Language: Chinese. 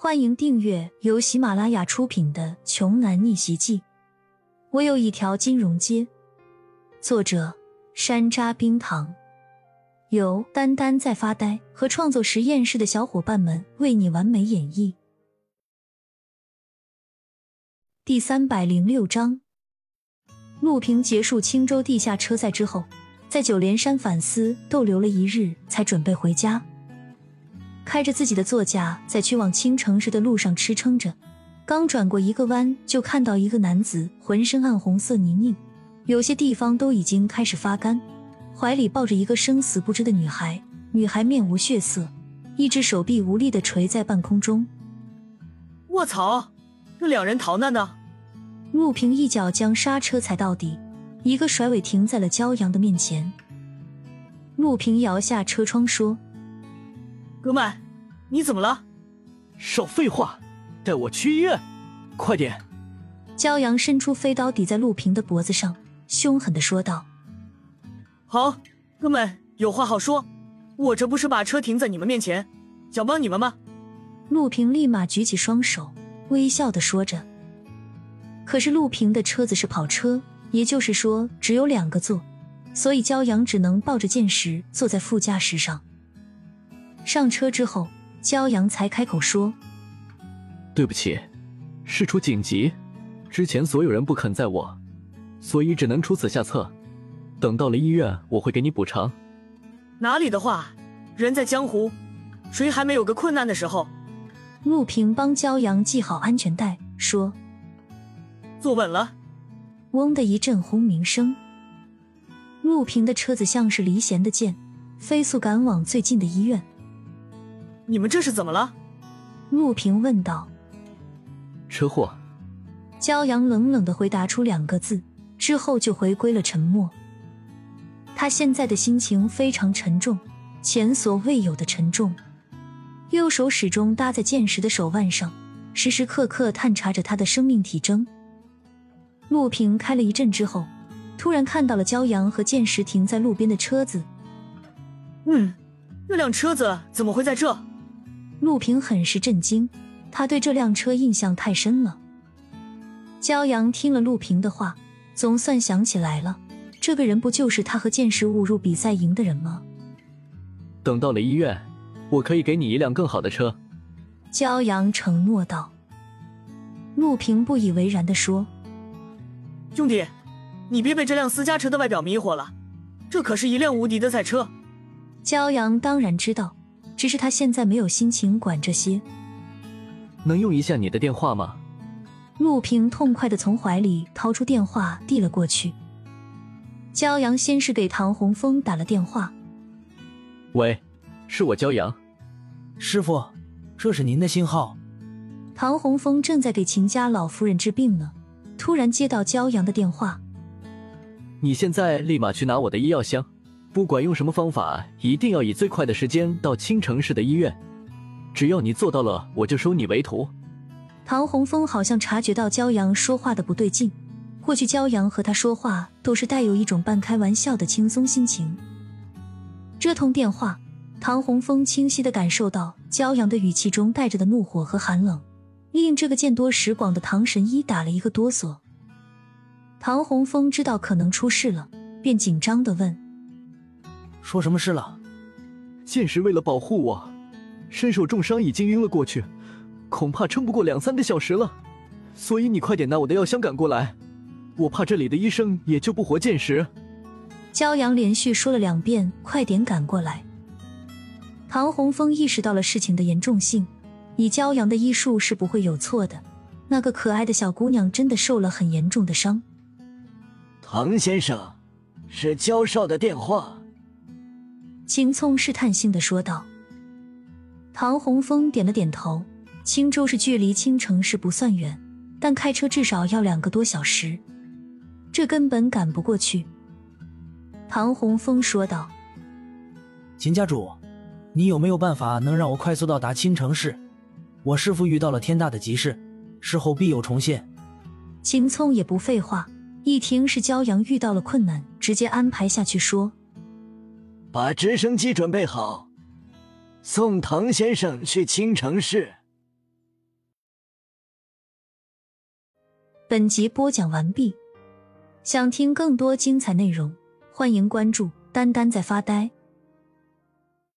欢迎订阅由喜马拉雅出品的《穷男逆袭记》。我有一条金融街，作者山楂冰糖，由丹丹在发呆和创作实验室的小伙伴们为你完美演绎。第三百零六章，陆平结束青州地下车赛之后，在九连山反思逗留了一日，才准备回家。开着自己的座驾，在去往青城市的路上驰骋着。刚转过一个弯，就看到一个男子，浑身暗红色泥泞，有些地方都已经开始发干，怀里抱着一个生死不知的女孩。女孩面无血色，一只手臂无力的垂在半空中。卧槽！那两人逃难呢？陆平一脚将刹车踩到底，一个甩尾停在了骄阳的面前。陆平摇下车窗说。哥们，你怎么了？少废话，带我去医院，快点！骄阳伸出飞刀抵在陆平的脖子上，凶狠的说道：“好，哥们，有话好说。我这不是把车停在你们面前，想帮你们吗？”陆平立马举起双手，微笑的说着。可是陆平的车子是跑车，也就是说只有两个座，所以骄阳只能抱着剑石坐在副驾驶上。上车之后，骄阳才开口说：“对不起，事出紧急，之前所有人不肯载我，所以只能出此下策。等到了医院，我会给你补偿。”哪里的话，人在江湖，谁还没有个困难的时候？陆平帮骄阳系好安全带，说：“坐稳了。”嗡的一阵轰鸣声，陆平的车子像是离弦的箭，飞速赶往最近的医院。你们这是怎么了？陆平问道。车祸。骄阳冷冷的回答出两个字，之后就回归了沉默。他现在的心情非常沉重，前所未有的沉重。右手始终搭在剑石的手腕上，时时刻刻探查着他的生命体征。陆平开了一阵之后，突然看到了骄阳和剑石停在路边的车子。嗯，那辆车子怎么会在这？陆平很是震惊，他对这辆车印象太深了。骄阳听了陆平的话，总算想起来了，这个人不就是他和剑士误入比赛赢的人吗？等到了医院，我可以给你一辆更好的车。骄阳承诺道。陆平不以为然的说：“兄弟，你别被这辆私家车的外表迷惑了，这可是一辆无敌的赛车。”骄阳当然知道。只是他现在没有心情管这些。能用一下你的电话吗？陆平痛快的从怀里掏出电话递了过去。骄阳先是给唐洪峰打了电话。喂，是我骄阳。师傅，这是您的信号。唐洪峰正在给秦家老夫人治病呢，突然接到骄阳的电话。你现在立马去拿我的医药箱。不管用什么方法，一定要以最快的时间到青城市的医院。只要你做到了，我就收你为徒。唐洪峰好像察觉到骄阳说话的不对劲，过去骄阳和他说话都是带有一种半开玩笑的轻松心情。这通电话，唐洪峰清晰的感受到骄阳的语气中带着的怒火和寒冷，令这个见多识广的唐神医打了一个哆嗦。唐洪峰知道可能出事了，便紧张的问。说什么事了？剑石为了保护我，身受重伤，已经晕了过去，恐怕撑不过两三个小时了。所以你快点拿我的药箱赶过来，我怕这里的医生也救不活剑石。骄阳连续说了两遍：“快点赶过来。”唐洪峰意识到了事情的严重性，以骄阳的医术是不会有错的。那个可爱的小姑娘真的受了很严重的伤。唐先生，是焦少的电话。秦聪试探性的说道。唐洪峰点了点头。青州市距离青城市不算远，但开车至少要两个多小时，这根本赶不过去。唐洪峰说道：“秦家主，你有没有办法能让我快速到达青城市？我师父遇到了天大的急事，事后必有重现。”秦聪也不废话，一听是骄阳遇到了困难，直接安排下去说。把直升机准备好，送唐先生去青城市。本集播讲完毕，想听更多精彩内容，欢迎关注丹丹在发呆。